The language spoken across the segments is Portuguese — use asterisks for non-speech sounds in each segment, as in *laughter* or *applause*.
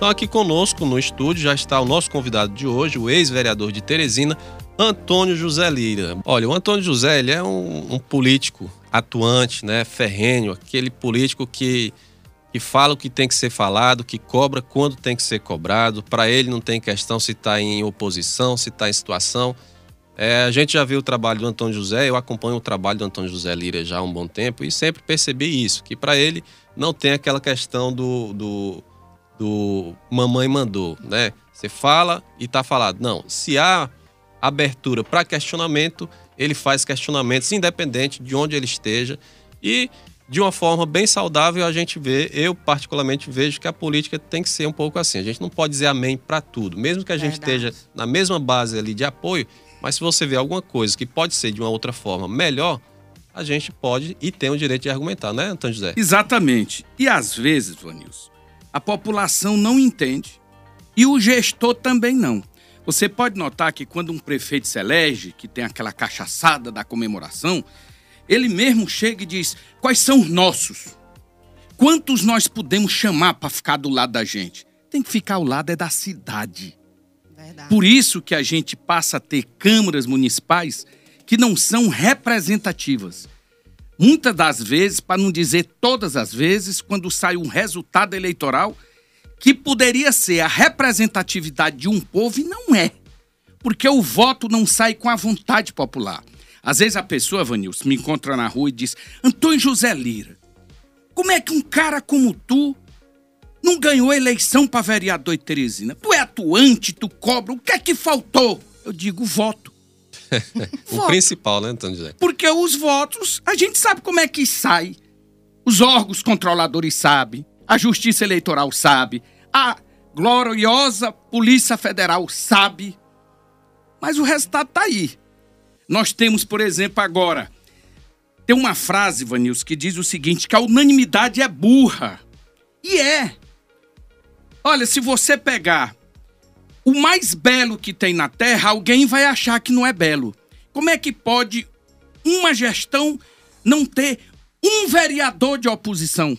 Então, aqui conosco no estúdio já está o nosso convidado de hoje, o ex-vereador de Teresina, Antônio José Lira. Olha, o Antônio José ele é um, um político atuante, né, ferrenho, aquele político que, que fala o que tem que ser falado, que cobra quando tem que ser cobrado. Para ele não tem questão se está em oposição, se está em situação. É, a gente já viu o trabalho do Antônio José, eu acompanho o trabalho do Antônio José Lira já há um bom tempo e sempre percebi isso, que para ele não tem aquela questão do, do, do mamãe mandou, né? Você fala e tá falado. Não, se há abertura para questionamento, ele faz questionamentos independente de onde ele esteja e de uma forma bem saudável a gente vê, eu particularmente vejo que a política tem que ser um pouco assim. A gente não pode dizer amém para tudo, mesmo que a gente Verdade. esteja na mesma base ali de apoio, mas se você vê alguma coisa que pode ser de uma outra forma melhor, a gente pode e tem o direito de argumentar, né, Antônio José? Exatamente. E às vezes, Vanilson, a população não entende e o gestor também não. Você pode notar que quando um prefeito se elege, que tem aquela cachaçada da comemoração, ele mesmo chega e diz: quais são os nossos? Quantos nós podemos chamar para ficar do lado da gente? Tem que ficar ao lado é da cidade. Verdade. Por isso que a gente passa a ter câmaras municipais que não são representativas. Muitas das vezes, para não dizer todas as vezes, quando sai um resultado eleitoral, que poderia ser a representatividade de um povo e não é. Porque o voto não sai com a vontade popular. Às vezes a pessoa, Vanilson, me encontra na rua e diz: Antônio José Lira, como é que um cara como tu não ganhou eleição para vereador de Teresina? Tu é atuante, tu cobra, o que é que faltou? Eu digo: voto. *laughs* o voto. principal, né, Antônio José? Porque os votos, a gente sabe como é que sai. Os órgãos controladores sabem, a Justiça Eleitoral sabe, a gloriosa Polícia Federal sabe, mas o resultado está aí. Nós temos, por exemplo, agora, tem uma frase, Vanils, que diz o seguinte: que a unanimidade é burra. E é. Olha, se você pegar o mais belo que tem na Terra, alguém vai achar que não é belo. Como é que pode uma gestão não ter um vereador de oposição?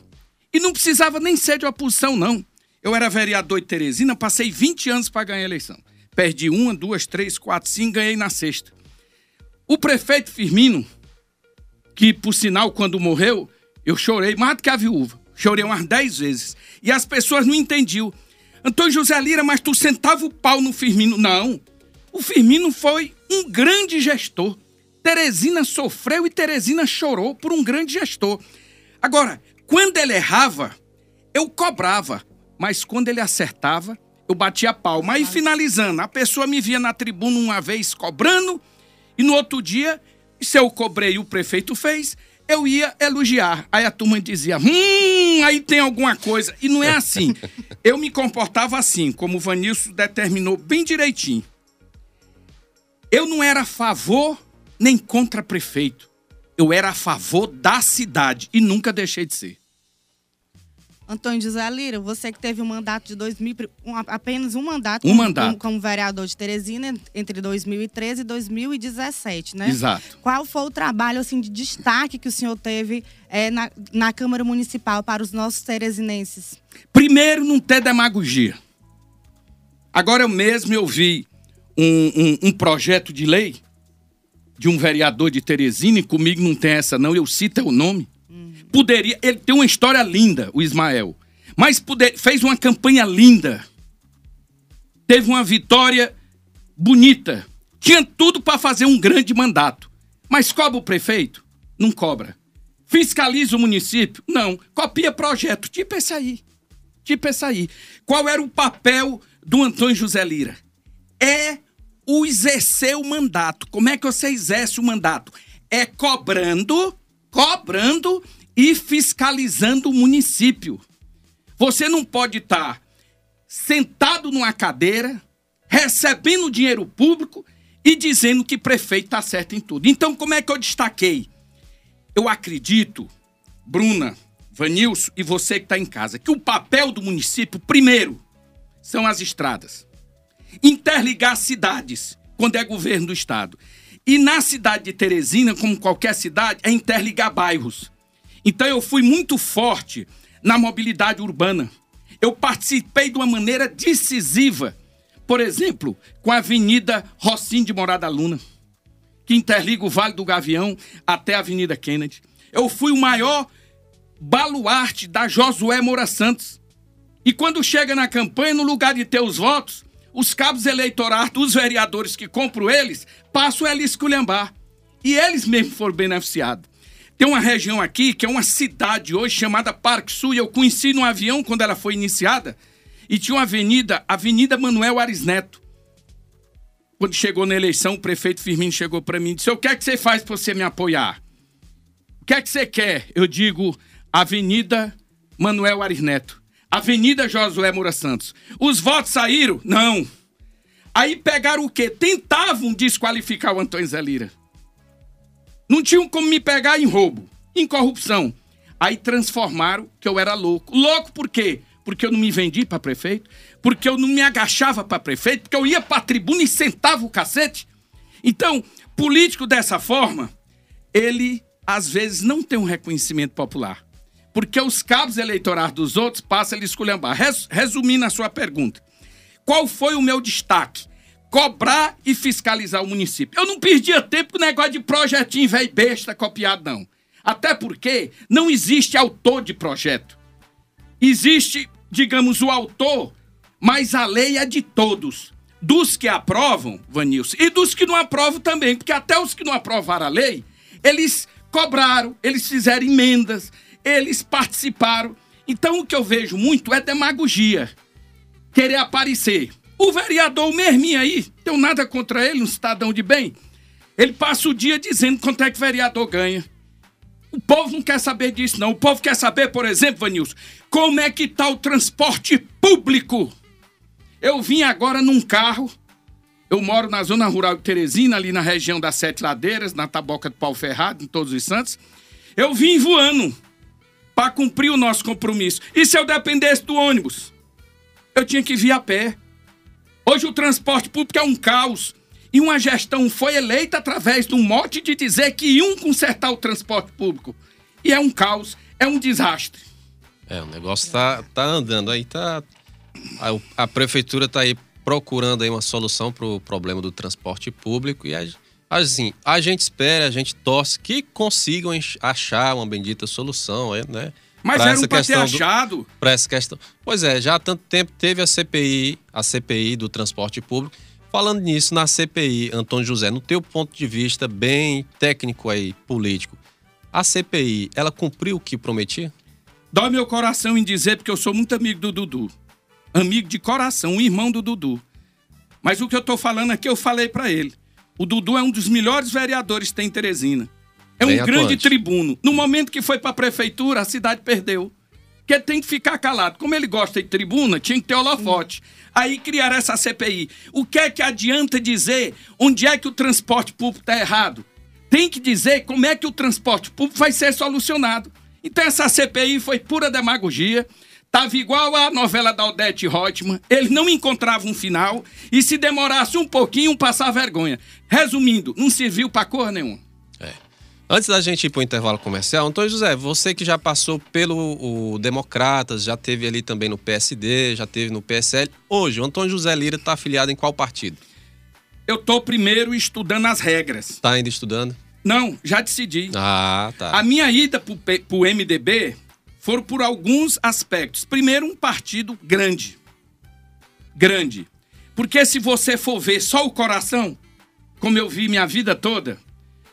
E não precisava nem ser de oposição, não. Eu era vereador de Teresina, passei 20 anos para ganhar a eleição. Perdi uma, duas, três, quatro, cinco, ganhei na sexta. O prefeito Firmino, que por sinal, quando morreu, eu chorei mais do que a viúva. Chorei umas dez vezes. E as pessoas não entendiam. Antônio José Lira, mas tu sentava o pau no Firmino. Não. O Firmino foi um grande gestor. Teresina sofreu e Teresina chorou por um grande gestor. Agora, quando ele errava, eu cobrava, mas quando ele acertava, eu batia a palma. Aí finalizando, a pessoa me via na tribuna uma vez cobrando, e no outro dia, se eu cobrei e o prefeito fez, eu ia elogiar. Aí a turma dizia: hum, aí tem alguma coisa. E não é assim. *laughs* Eu me comportava assim, como o Vanilson determinou bem direitinho. Eu não era a favor nem contra prefeito. Eu era a favor da cidade e nunca deixei de ser. Antônio José Lira, você que teve um mandato de 2000, um, apenas um mandato, um como, mandato. Como, como, vereador de Teresina entre 2013 e 2017, né? Exato. Qual foi o trabalho assim de destaque que o senhor teve é, na, na Câmara Municipal para os nossos teresinenses? Primeiro, não ter demagogia. Agora eu mesmo eu vi um, um, um projeto de lei de um vereador de Teresina, e comigo não tem essa não, eu cito o nome poderia. Ele tem uma história linda, o Ismael. Mas poder, fez uma campanha linda. Teve uma vitória bonita. Tinha tudo para fazer um grande mandato. Mas cobra o prefeito? Não cobra. Fiscaliza o município? Não. Copia projeto. Tipo esse aí. Tipo esse aí. Qual era o papel do Antônio José Lira? É o exercer o mandato. Como é que você exerce o mandato? É cobrando, cobrando e fiscalizando o município. Você não pode estar sentado numa cadeira, recebendo dinheiro público e dizendo que prefeito está certo em tudo. Então, como é que eu destaquei? Eu acredito, Bruna, Vanilson e você que está em casa, que o papel do município, primeiro, são as estradas. Interligar cidades, quando é governo do estado. E na cidade de Teresina, como qualquer cidade, é interligar bairros. Então eu fui muito forte na mobilidade urbana. Eu participei de uma maneira decisiva, por exemplo, com a Avenida Rocinho de Morada Luna, que interliga o Vale do Gavião até a Avenida Kennedy. Eu fui o maior baluarte da Josué Moura Santos. E quando chega na campanha, no lugar de ter os votos, os cabos eleitorais dos vereadores que compram eles passam a esculhambar. E eles mesmos foram beneficiados. Tem uma região aqui que é uma cidade hoje chamada Parque Sul, e eu conheci no avião quando ela foi iniciada, e tinha uma avenida, Avenida Manuel Ares Neto. Quando chegou na eleição, o prefeito Firmino chegou para mim e disse: O que é que você faz para você me apoiar? O que é que você quer? Eu digo: Avenida Manuel Ares Neto. Avenida Josué Moura Santos. Os votos saíram? Não. Aí pegaram o quê? Tentavam desqualificar o Antônio Zé Lira. Não tinham como me pegar em roubo, em corrupção. Aí transformaram que eu era louco. Louco por quê? Porque eu não me vendi para prefeito, porque eu não me agachava para prefeito, porque eu ia para tribuna e sentava o cacete. Então, político dessa forma, ele às vezes não tem um reconhecimento popular. Porque os cabos eleitorais dos outros passam a lhe esculhambar. Resumindo a sua pergunta, qual foi o meu destaque? Cobrar e fiscalizar o município. Eu não perdia tempo com negócio de projetinho velho besta copiado, não. Até porque não existe autor de projeto. Existe, digamos, o autor, mas a lei é de todos. Dos que aprovam, Vanilson, e dos que não aprovam também, porque até os que não aprovaram a lei, eles cobraram, eles fizeram emendas, eles participaram. Então o que eu vejo muito é demagogia. Querer aparecer. O vereador Merminha aí, tenho nada contra ele, um cidadão de bem. Ele passa o dia dizendo quanto é que o vereador ganha. O povo não quer saber disso, não. O povo quer saber, por exemplo, Vanilson, como é que está o transporte público. Eu vim agora num carro. Eu moro na zona rural de Teresina, ali na região das Sete Ladeiras, na Taboca do Pau Ferrado, em Todos os Santos. Eu vim voando para cumprir o nosso compromisso. E se eu dependesse do ônibus? Eu tinha que vir a pé. Hoje o transporte público é um caos. E uma gestão foi eleita através de um mote de dizer que iam consertar o transporte público. E é um caos, é um desastre. É, o negócio tá, tá andando aí, tá. A, a prefeitura tá aí procurando aí uma solução para o problema do transporte público e assim, a gente espera, a gente torce que consigam achar uma bendita solução, né? Mas pra era um pra ter achado. Para essa questão. Pois é, já há tanto tempo teve a CPI, a CPI do transporte público. Falando nisso, na CPI, Antônio José, no teu ponto de vista bem técnico aí, político, a CPI, ela cumpriu o que prometia? Dói meu coração em dizer, porque eu sou muito amigo do Dudu. Amigo de coração, um irmão do Dudu. Mas o que eu tô falando aqui, eu falei para ele. O Dudu é um dos melhores vereadores que tem em Teresina. É um grande tribuno. No momento que foi para a prefeitura, a cidade perdeu. Porque tem que ficar calado. Como ele gosta de tribuna, tinha que ter holofote. Aí criaram essa CPI. O que é que adianta dizer onde é que o transporte público está errado? Tem que dizer como é que o transporte público vai ser solucionado. Então essa CPI foi pura demagogia. Tava igual a novela da Odete Reutemann. Eles não encontravam um final e se demorasse um pouquinho, passar vergonha. Resumindo, não serviu para cor nenhuma. Antes da gente ir para o intervalo comercial, Antônio José, você que já passou pelo Democratas, já teve ali também no PSD, já teve no PSL. Hoje, o Antônio José Lira está afiliado em qual partido? Eu tô primeiro estudando as regras. Está ainda estudando? Não, já decidi. Ah, tá. A minha ida para o MDB foram por alguns aspectos. Primeiro, um partido grande. Grande. Porque se você for ver só o coração, como eu vi minha vida toda,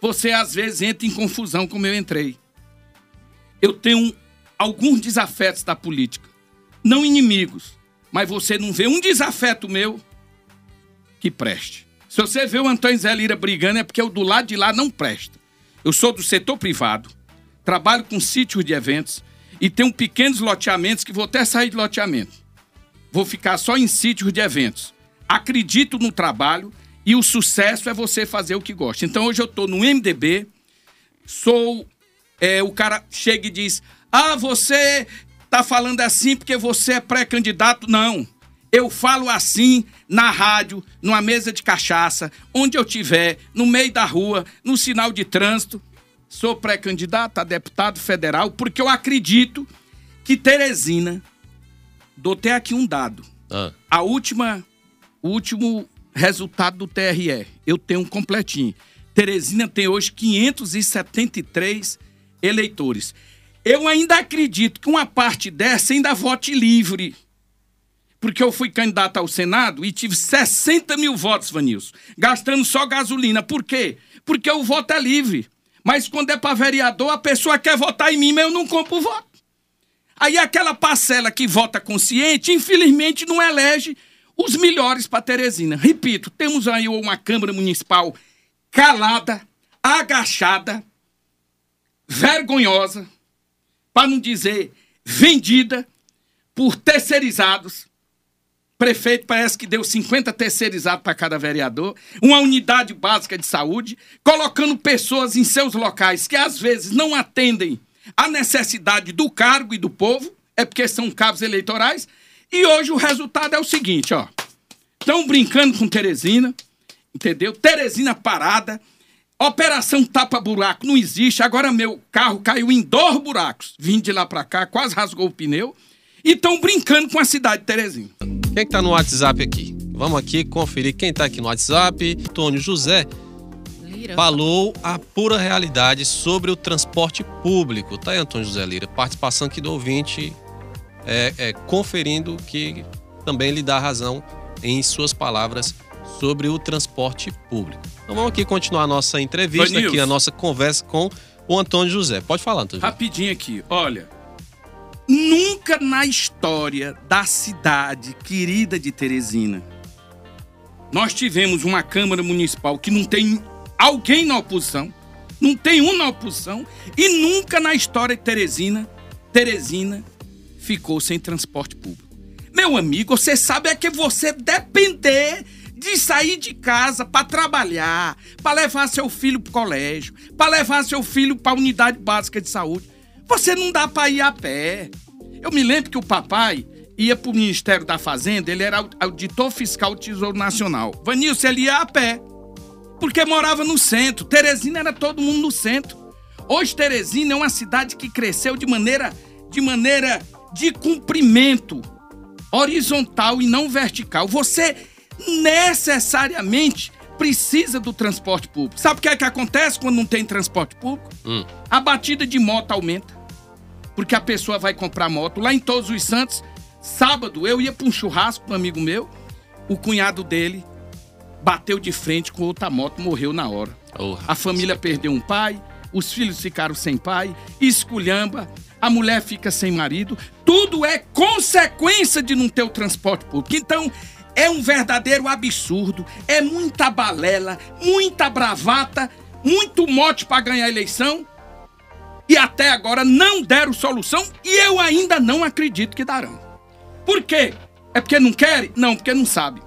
você às vezes entra em confusão como eu entrei. Eu tenho alguns desafetos da política. Não inimigos, mas você não vê um desafeto meu que preste. Se você vê o Antônio Zé Lira brigando, é porque o do lado de lá não presta. Eu sou do setor privado, trabalho com sítios de eventos e tenho pequenos loteamentos que vou até sair de loteamento. Vou ficar só em sítios de eventos. Acredito no trabalho e o sucesso é você fazer o que gosta. Então hoje eu estou no MDB, sou. É, o cara chega e diz: Ah, você tá falando assim porque você é pré-candidato. Não. Eu falo assim na rádio, numa mesa de cachaça, onde eu tiver, no meio da rua, no sinal de trânsito. Sou pré-candidato a deputado federal porque eu acredito que Teresina Dotei aqui um dado. Ah, A última, o último resultado do TRE, eu tenho um completinho. Teresina tem hoje 573 eleitores. Eu ainda acredito que uma parte dessa ainda vote livre. Porque eu fui candidato ao Senado e tive 60 mil votos, Vanilson, gastando só gasolina. Por quê? Porque o voto é livre. Mas quando é para vereador, a pessoa quer votar em mim, mas eu não compro o voto. Aí aquela parcela que vota consciente, infelizmente, não elege os melhores para Teresina. Repito, temos aí uma Câmara Municipal calada, agachada, vergonhosa, para não dizer vendida por terceirizados. Prefeito parece que deu 50 terceirizados para cada vereador, uma unidade básica de saúde, colocando pessoas em seus locais que às vezes não atendem à necessidade do cargo e do povo, é porque são cabos eleitorais. E hoje o resultado é o seguinte, ó. Estão brincando com Teresina, entendeu? Teresina parada. Operação tapa-buraco não existe. Agora meu carro caiu em dois buracos. Vim de lá pra cá, quase rasgou o pneu. E estão brincando com a cidade de Teresina. quem que tá no WhatsApp aqui? Vamos aqui conferir quem tá aqui no WhatsApp. Antônio José Lira. falou a pura realidade sobre o transporte público. Tá aí, Antônio José Lira. Participação aqui do ouvinte, é, é, conferindo que também lhe dá razão em suas palavras sobre o transporte público. Então vamos aqui continuar a nossa entrevista, aqui a nossa conversa com o Antônio José. Pode falar, Antônio José. Rapidinho aqui, olha. Nunca na história da cidade querida de Teresina nós tivemos uma Câmara Municipal que não tem alguém na oposição, não tem um na oposição, e nunca na história de Teresina, Teresina ficou sem transporte público. Meu amigo, você sabe é que você depender de sair de casa para trabalhar, para levar seu filho para colégio, para levar seu filho para unidade básica de saúde. Você não dá para ir a pé. Eu me lembro que o papai ia para o Ministério da Fazenda, ele era auditor fiscal do Tesouro Nacional. Vanilson, ele ia a pé, porque morava no centro. Teresina era todo mundo no centro. Hoje Teresina é uma cidade que cresceu de maneira de maneira de cumprimento horizontal e não vertical. Você necessariamente precisa do transporte público. Sabe o que é que acontece quando não tem transporte público? Hum. A batida de moto aumenta. Porque a pessoa vai comprar moto. Lá em Todos os Santos, sábado, eu ia para um churrasco com um amigo meu. O cunhado dele bateu de frente com outra moto, morreu na hora. Oh, A família perdeu um pai, os filhos ficaram sem pai, esculhamba, a mulher fica sem marido. Tudo é consequência de não ter o transporte público. Então, é um verdadeiro absurdo, é muita balela, muita bravata, muito mote para ganhar a eleição. E até agora não deram solução e eu ainda não acredito que darão. Por quê? É porque não querem? Não, porque não sabem.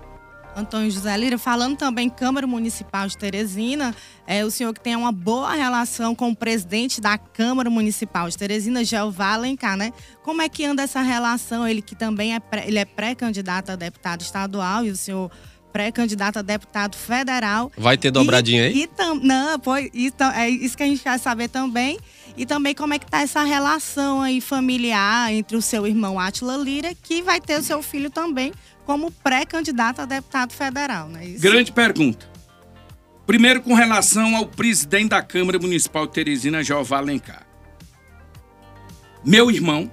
Antônio José Lira, falando também Câmara Municipal de Teresina, é o senhor que tem uma boa relação com o presidente da Câmara Municipal de Teresina, Jeová Alencar, né? Como é que anda essa relação? Ele que também é pré- ele é pré-candidato a deputado estadual e o senhor pré-candidato a deputado federal. Vai ter dobradinha E- aí? E tam, não, pois, e tam- é isso que a gente quer saber também. E também como é que tá essa relação aí familiar entre o seu irmão Átila Lira, que vai ter o seu filho também como pré-candidato a deputado federal, né? Isso. Grande pergunta. Primeiro, com relação ao presidente da Câmara Municipal Teresina, Jeová Alencar. Meu irmão,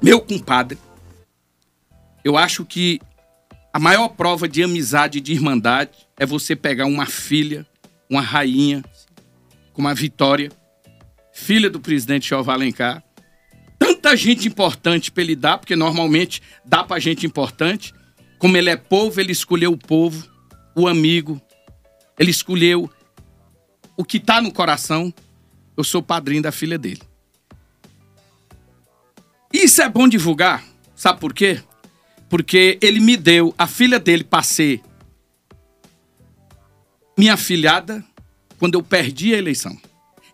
meu compadre, eu acho que a maior prova de amizade e de irmandade é você pegar uma filha, uma rainha, como a Vitória, filha do presidente Jeová Alencar, tanta gente importante para ele dar, porque normalmente dá para gente importante. Como ele é povo, ele escolheu o povo, o amigo. Ele escolheu o que está no coração. Eu sou padrinho da filha dele. Isso é bom divulgar, sabe por quê? Porque ele me deu a filha dele para ser minha filhada quando eu perdi a eleição.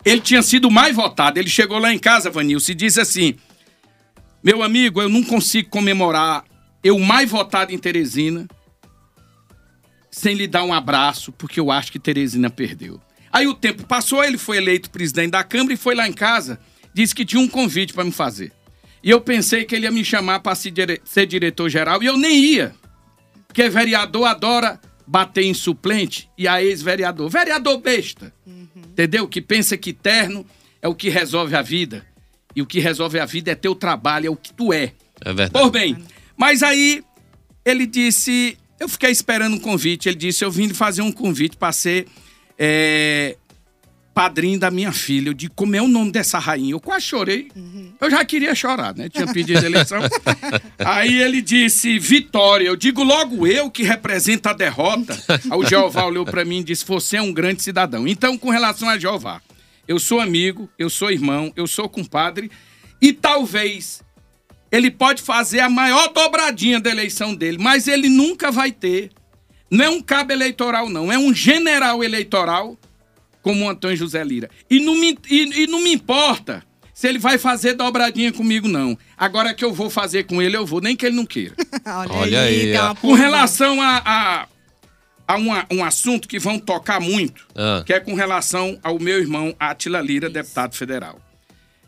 Ele tinha sido mais votado. Ele chegou lá em casa, Vanilson, e disse assim: Meu amigo, eu não consigo comemorar eu mais votado em Teresina sem lhe dar um abraço, porque eu acho que Teresina perdeu. Aí o tempo passou, ele foi eleito presidente da Câmara e foi lá em casa, disse que tinha um convite para me fazer. E eu pensei que ele ia me chamar para ser diretor-geral e eu nem ia. Porque vereador adora bater em suplente e a ex-vereador. Vereador besta. Uhum. Entendeu? Que pensa que terno é o que resolve a vida. E o que resolve a vida é teu trabalho, é o que tu é. É verdade. Por bem, mas aí ele disse, eu fiquei esperando um convite. Ele disse, eu vim fazer um convite para ser é, padrinho da minha filha. Eu digo, como é o nome dessa rainha? Eu quase chorei. Uhum. Eu já queria chorar, né? Tinha pedido eleição. *laughs* Aí ele disse, Vitória. Eu digo, logo eu que representa a derrota. Aí o Jeová olhou para mim e disse, você é um grande cidadão. Então, com relação a Jeová, eu sou amigo, eu sou irmão, eu sou compadre. E talvez ele pode fazer a maior dobradinha da eleição dele, mas ele nunca vai ter. Não é um cabo eleitoral, não. É um general eleitoral como o Antônio José Lira. E não me, e, e não me importa se ele vai fazer dobradinha comigo, não. Agora que eu vou fazer com ele, eu vou, nem que ele não queira. *laughs* Olha, Olha, aí. aí com relação a, a, a um assunto que vão tocar muito, ah. que é com relação ao meu irmão Atila Lira, Isso. deputado federal.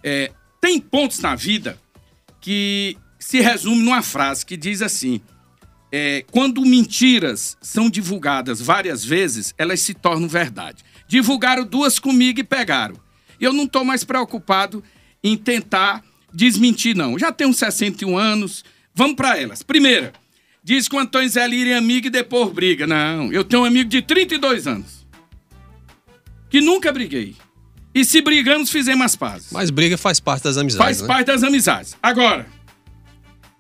É, tem pontos na vida que se resume numa frase que diz assim: é, quando mentiras são divulgadas várias vezes, elas se tornam verdade. Divulgaram duas comigo e pegaram. Eu não estou mais preocupado em tentar desmentir, não. Já tenho 61 anos, vamos para elas. Primeira, diz que o Antônio Zé Lira é amigo e depois briga. Não, eu tenho um amigo de 32 anos. Que nunca briguei. E se brigamos, fizemos as pazes. Mas briga faz parte das amizades. Faz né? parte das amizades. Agora,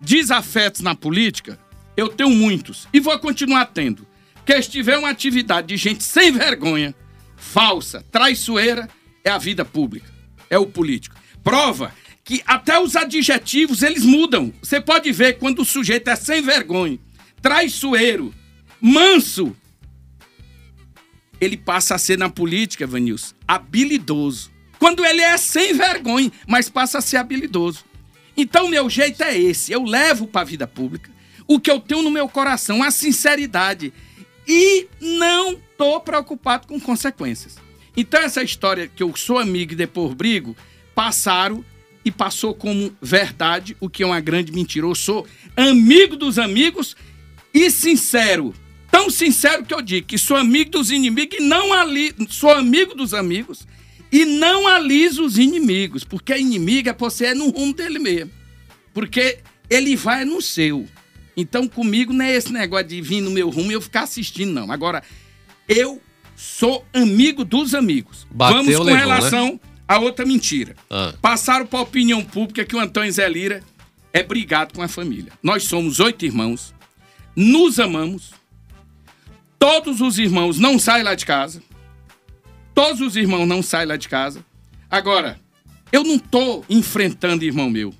desafetos na política, eu tenho muitos. E vou continuar tendo. Porque se tiver uma atividade de gente sem vergonha, falsa, traiçoeira, é a vida pública, é o político. Prova que até os adjetivos eles mudam. Você pode ver quando o sujeito é sem vergonha, traiçoeiro, manso, ele passa a ser na política, Vanils, habilidoso. Quando ele é sem vergonha, mas passa a ser habilidoso. Então, meu jeito é esse. Eu levo para a vida pública o que eu tenho no meu coração, a sinceridade. E não tô preocupado com consequências. Então, essa história que eu sou amigo e depois brigo, passaram e passou como verdade, o que é uma grande mentira. Eu sou amigo dos amigos e sincero. Tão sincero que eu digo que sou amigo dos inimigos e não ali, sou amigo dos amigos e não aliso os inimigos, porque inimigo é você é no rumo dele mesmo. Porque ele vai no seu. Então, comigo não é esse negócio de vir no meu rumo e eu ficar assistindo, não. Agora, eu sou amigo dos amigos. Bateu, Vamos com levou, relação né? a outra mentira. Ah. Passaram para a opinião pública que o Antônio Zé Lira é brigado com a família. Nós somos oito irmãos, nos amamos. Todos os irmãos não saem lá de casa. Todos os irmãos não saem lá de casa. Agora, eu não estou enfrentando irmão meu.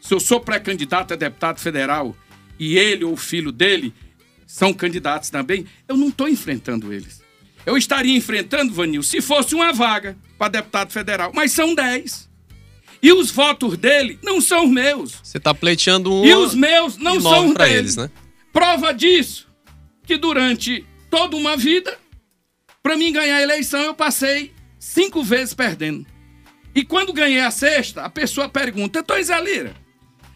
Se eu sou pré-candidato a deputado federal e ele ou o filho dele são candidatos também, eu não estou enfrentando eles. Eu estaria enfrentando, Vanil, se fosse uma vaga para deputado federal, mas são 10. E os votos dele não são os meus. Você está pleiteando um. E os meus não são para eles, né? Prova disso que durante toda uma vida, para mim ganhar a eleição, eu passei cinco vezes perdendo. E quando ganhei a sexta, a pessoa pergunta: Tô Lira,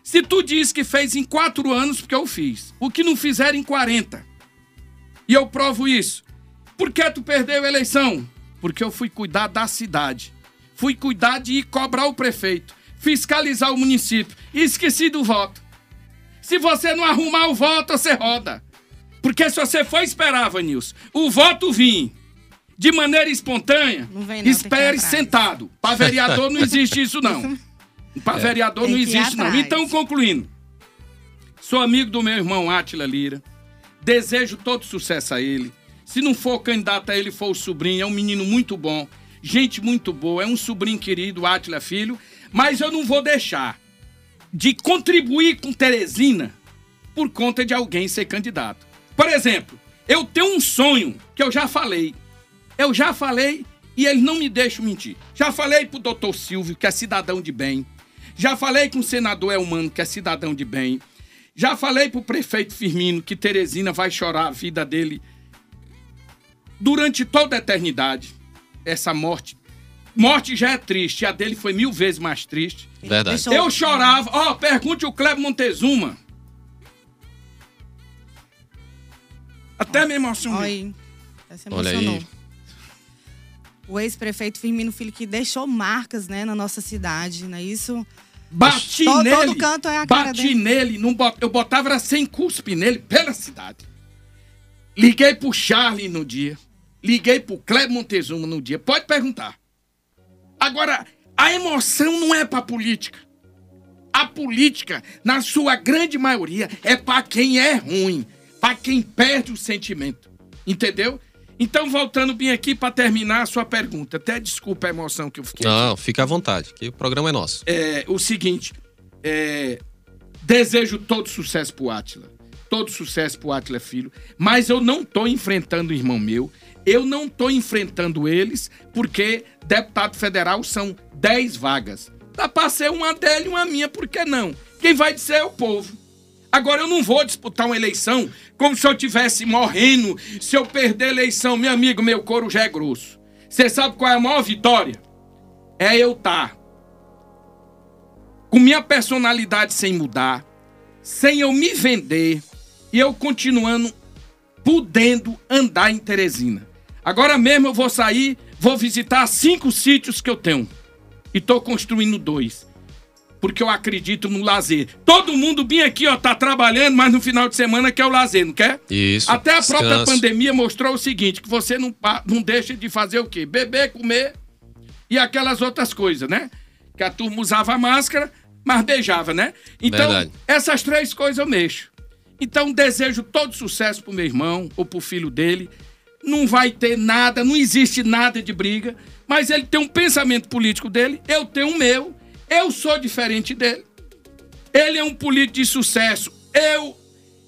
se tu diz que fez em quatro anos, porque eu fiz. O que não fizeram em 40. E eu provo isso. Por que tu perdeu a eleição? Porque eu fui cuidar da cidade. Fui cuidar de ir cobrar o prefeito. Fiscalizar o município. E esqueci do voto. Se você não arrumar o voto, você roda. Porque se você for esperar, Vanils, o voto vir de maneira espontânea, não não, espere sentado. Para vereador não existe isso, não. *laughs* Para é. vereador não existe, não. Então, concluindo, sou amigo do meu irmão Átila Lira, desejo todo sucesso a ele. Se não for candidato a ele, for o sobrinho, é um menino muito bom, gente muito boa, é um sobrinho querido, Átila Filho, mas eu não vou deixar de contribuir com Teresina por conta de alguém ser candidato. Por exemplo, eu tenho um sonho que eu já falei. Eu já falei e eles não me deixam mentir. Já falei pro doutor Silvio, que é cidadão de bem. Já falei com o senador Elmano, que é cidadão de bem. Já falei para o prefeito Firmino que Teresina vai chorar a vida dele durante toda a eternidade. Essa morte morte já é triste, a dele foi mil vezes mais triste. Verdade. Eu chorava. Ó, pergunte o Cleber Montezuma. Até me emocionei. Olha aí. Até se Olha emocionou. aí. O ex-prefeito Firmino Filho que deixou marcas, né, na nossa cidade, não é isso? Bati Todo- nele. todo canto é a cara Bati dele. nele. Não eu botava era sem cuspe nele pela cidade. Liguei pro Charlie no dia. Liguei pro Cleber Montezuma no dia. Pode perguntar. Agora, a emoção não é pra política. A política, na sua grande maioria, é pra quem é ruim, pra quem perde o sentimento. Entendeu? Então, voltando bem aqui pra terminar a sua pergunta. Até desculpa a emoção que eu fiquei. Não, fica à vontade, que o programa é nosso. é, o seguinte: é, desejo todo sucesso pro Átila. Todo sucesso pro Átila Filho. Mas eu não tô enfrentando o irmão meu. Eu não tô enfrentando eles, porque deputado federal são 10 vagas. Dá pra ser uma dele e uma minha, por que não? Quem vai dizer é o povo. Agora eu não vou disputar uma eleição como se eu tivesse morrendo. Se eu perder a eleição, meu amigo, meu couro já é grosso. Você sabe qual é a maior vitória? É eu estar com minha personalidade sem mudar, sem eu me vender e eu continuando podendo andar em Teresina. Agora mesmo eu vou sair, vou visitar cinco sítios que eu tenho e tô construindo dois. Porque eu acredito no lazer. Todo mundo bem aqui, ó, tá trabalhando, mas no final de semana quer o lazer, não quer? Isso. Até a própria descanso. pandemia mostrou o seguinte: que você não, não deixa de fazer o quê? Beber, comer e aquelas outras coisas, né? Que a turma usava máscara, mas beijava, né? Então, Verdade. essas três coisas eu mexo. Então, desejo todo sucesso pro meu irmão ou pro filho dele. Não vai ter nada, não existe nada de briga, mas ele tem um pensamento político dele, eu tenho o meu, eu sou diferente dele. Ele é um político de sucesso. Eu,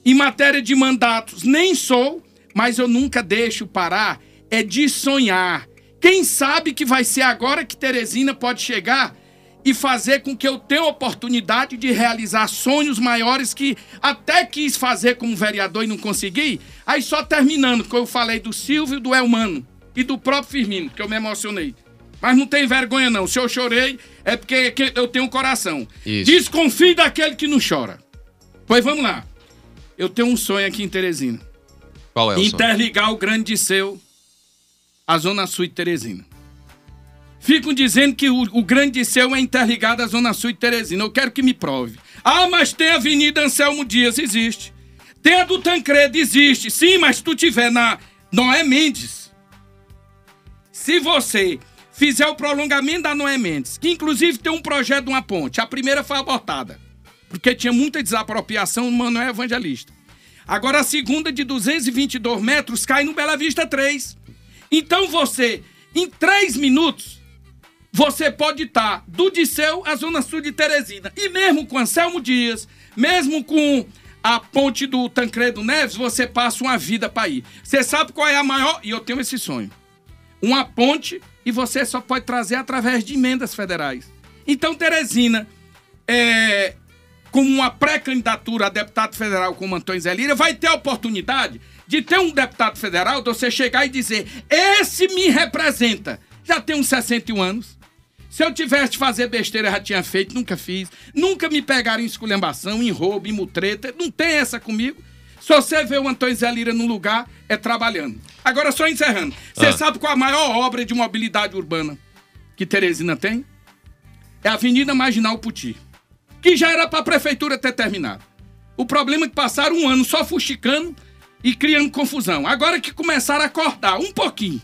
em matéria de mandatos, nem sou, mas eu nunca deixo parar. É de sonhar. Quem sabe que vai ser agora que Teresina pode chegar e fazer com que eu tenha oportunidade de realizar sonhos maiores que até quis fazer como vereador e não consegui. Aí só terminando, que eu falei do Silvio, do Elmano e do próprio Firmino, que eu me emocionei. Mas não tem vergonha, não. Se eu chorei, é porque que- eu tenho um coração. Isso. Desconfie daquele que não chora. Pois vamos lá. Eu tenho um sonho aqui em Teresina. Qual é o sonho? Interligar o Grande Disseu à Zona Sul de Teresina. Ficam dizendo que o, o Grande Disseu é interligado à Zona Sul de Teresina. Eu quero que me prove. Ah, mas tem a Avenida Anselmo Dias, existe. Tem a do Tancredo, existe. Sim, mas se tu tiver na Noé Mendes, se você fizer o prolongamento da Noé Mendes, que inclusive tem um projeto de uma ponte, a primeira foi abortada, porque tinha muita desapropriação no Manuel Evangelista. Agora a segunda de 222 metros cai no Bela Vista 3. Então você, em 3 minutos, você pode estar do Disseu à Zona Sul de Teresina. E mesmo com Anselmo Dias, mesmo com a ponte do Tancredo Neves, você passa uma vida para ir. Você sabe qual é a maior. E eu tenho esse sonho. Uma ponte e você só pode trazer através de emendas federais. Então, Teresina, é, como uma pré-candidatura a deputado federal como Antônio Zé Lira, vai ter a oportunidade de ter um deputado federal, de você chegar e dizer: esse me representa. Já tem uns 61 anos. Se eu tivesse de fazer besteira, já tinha feito, nunca fiz. Nunca me pegaram em esculhambação, em roubo, em mutreta. Não tem essa comigo. Se você vê o Antônio Zé Lira num lugar, é trabalhando. Agora, só encerrando. Você Ah. sabe qual a maior obra de mobilidade urbana que Teresina tem? É a Avenida Marginal Puti. Que já era para a prefeitura ter terminado. O problema é que passaram um ano só fuxicando e criando confusão. Agora que começaram a acordar um pouquinho.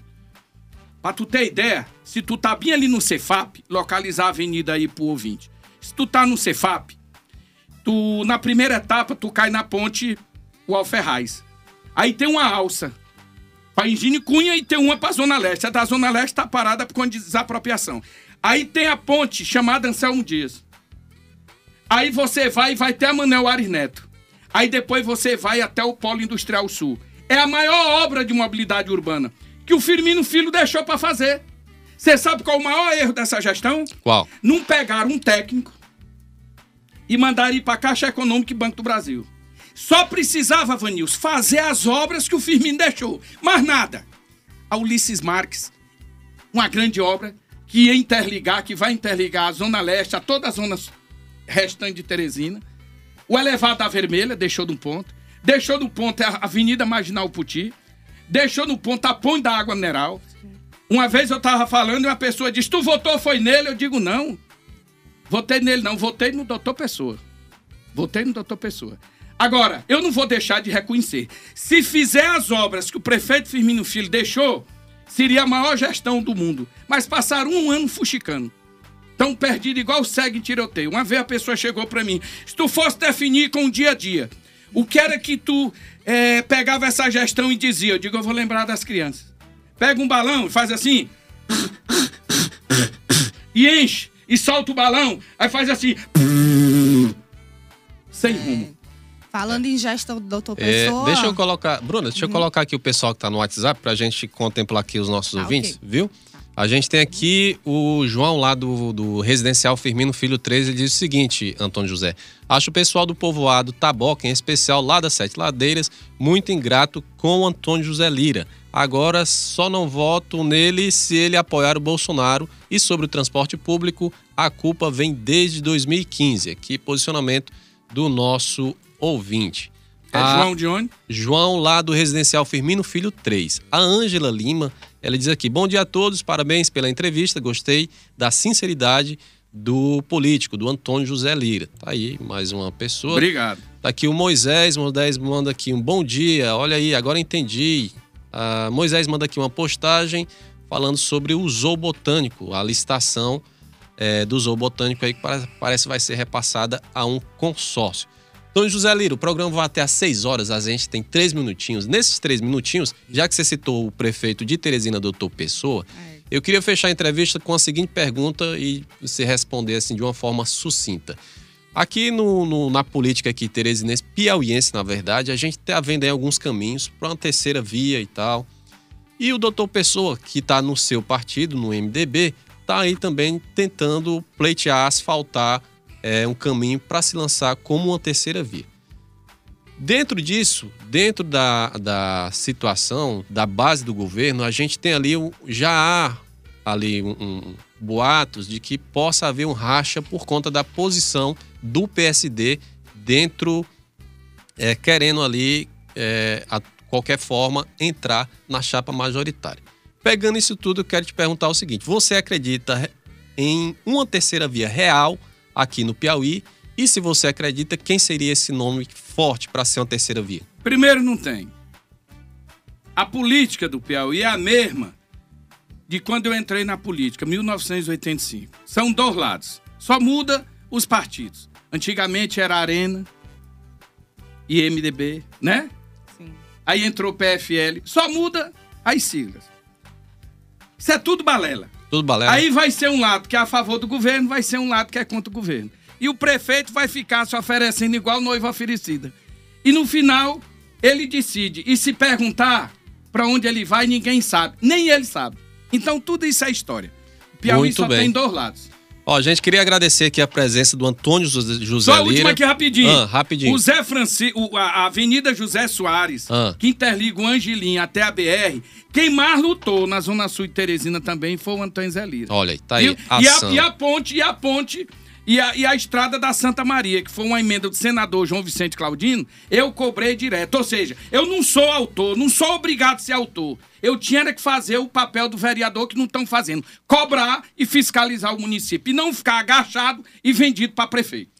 Pra tu ter ideia, se tu tá bem ali no Cefap, localizar a avenida aí pro ouvinte. Se tu tá no Cefap, tu, na primeira etapa, tu cai na ponte o Alferraz. Aí tem uma alça pra Engine Cunha e tem uma pra Zona Leste. A da Zona Leste tá parada por conta de desapropriação. Aí tem a ponte chamada Anselmo Dias. Aí você vai e vai até a Manel Ares Neto. Aí depois você vai até o Polo Industrial Sul. É a maior obra de mobilidade urbana que o Firmino Filho deixou pra fazer. Você sabe qual é o maior erro dessa gestão? Qual? Não pegaram um técnico e mandaram ir pra Caixa Econômica e Banco do Brasil. Só precisava, Vanils, fazer as obras que o Firmino deixou. Mais nada. A Ulisses Marques, uma grande obra que ia interligar, que vai interligar a Zona Leste a toda a zona restante de Teresina. O elevado da Vermelha deixou no ponto. Deixou no ponto a Avenida Marginal Puti. Deixou no ponto a Ponte da Água Mineral. Uma vez eu estava falando e uma pessoa disse: Tu votou foi nele? Eu digo: Não. Votei nele, não. Votei no doutor Pessoa. Votei no doutor Pessoa. Agora, eu não vou deixar de reconhecer. Se fizer as obras que o prefeito Firmino Filho deixou, seria a maior gestão do mundo. Mas passaram um ano fuxicando. Tão perdido igual segue em tiroteio. Uma vez a pessoa chegou para mim. Se tu fosse definir com o dia a dia, o que era que tu é, pegava essa gestão e dizia? Eu digo, eu vou lembrar das crianças. Pega um balão e faz assim. E enche. E solta o balão. Aí faz assim. Sem rumo. Falando em gestão do doutor É, Pessoa. deixa eu colocar. Bruna, deixa eu colocar aqui o pessoal que tá no WhatsApp pra gente contemplar aqui os nossos Ah, ouvintes, ok. viu? A gente tem aqui o João lá do, do Residencial Firmino Filho 13, ele diz o seguinte, Antônio José. Acho o pessoal do povoado Taboca, em especial lá das Sete Ladeiras, muito ingrato com o Antônio José Lira. Agora só não voto nele se ele apoiar o Bolsonaro. E sobre o transporte público, a culpa vem desde 2015. Aqui, posicionamento do nosso ouvinte. É A- João de onde? João, lá do Residencial Firmino Filho 3. A Ângela Lima, ela diz aqui: Bom dia a todos, parabéns pela entrevista, gostei da sinceridade do político, do Antônio José Lira. Tá aí, mais uma pessoa. Obrigado. Tá aqui o Moisés, Moisés manda aqui um bom dia, olha aí, agora entendi. Ah, Moisés manda aqui uma postagem falando sobre o zoo botânico, a licitação eh, do zoo botânico aí que pare- parece vai ser repassada a um consórcio. Então, José Lira, o programa vai até às 6 horas, a gente tem três minutinhos. Nesses três minutinhos, já que você citou o prefeito de Teresina, doutor Pessoa, É. eu queria fechar a entrevista com a seguinte pergunta e você responder assim de uma forma sucinta. Aqui no, no- na política aqui teresinense, piauiense, na verdade, a gente está vendo aí alguns caminhos para uma terceira via e tal. E o doutor Pessoa, que está no seu partido, no MDB, está aí também tentando pleitear, asfaltar é, um caminho para se lançar como uma terceira via. Dentro disso, dentro da, da situação, da base do governo, a gente tem ali, já há ali um, um- boatos de que possa haver um racha por conta da posição do PSD dentro, é, querendo ali, é, a qualquer forma, entrar na chapa majoritária. Pegando isso tudo, eu quero te perguntar o seguinte: você acredita re- em uma terceira via real aqui no Piauí? E se você acredita, quem seria esse nome forte para ser uma terceira via? Primeiro, não tem. A política do Piauí é a mesma de quando eu entrei na política, 1985. São dois lados. Só muda os partidos. Antigamente era Arena e MDB, né? Sim. Aí entrou PFL. Só muda as siglas. Isso é tudo balela. Tudo balela? Aí vai ser um lado que é a favor do governo, vai ser um lado que é contra o governo. E o prefeito vai ficar se oferecendo igual noiva oferecida. E no final, ele decide. E se perguntar para onde ele vai, ninguém sabe. Nem ele sabe. Então tudo isso é história. O Piauí Muito só bem. tem dois lados. Ó, gente, queria agradecer aqui a presença do Antônio José, Só a Lira. última aqui rapidinho. Ah, rapidinho. O Zé Francisco, a a Avenida José Soares, Ah. que interliga o Angelim até a BR, quem mais lutou na Zona Sul de Teresina também foi o Antônio Zé Lira. Olha aí, tá aí. Viu? E a, Ação. e a ponte, e a ponte, e a, e a estrada da Santa Maria, que foi uma emenda do senador João Vicente Claudino, eu cobrei direto. Ou seja, eu não sou autor, não sou obrigado a ser autor. Eu tinha que fazer o papel do vereador que não estão fazendo. Cobrar e fiscalizar o município. E não ficar agachado e vendido para prefeito.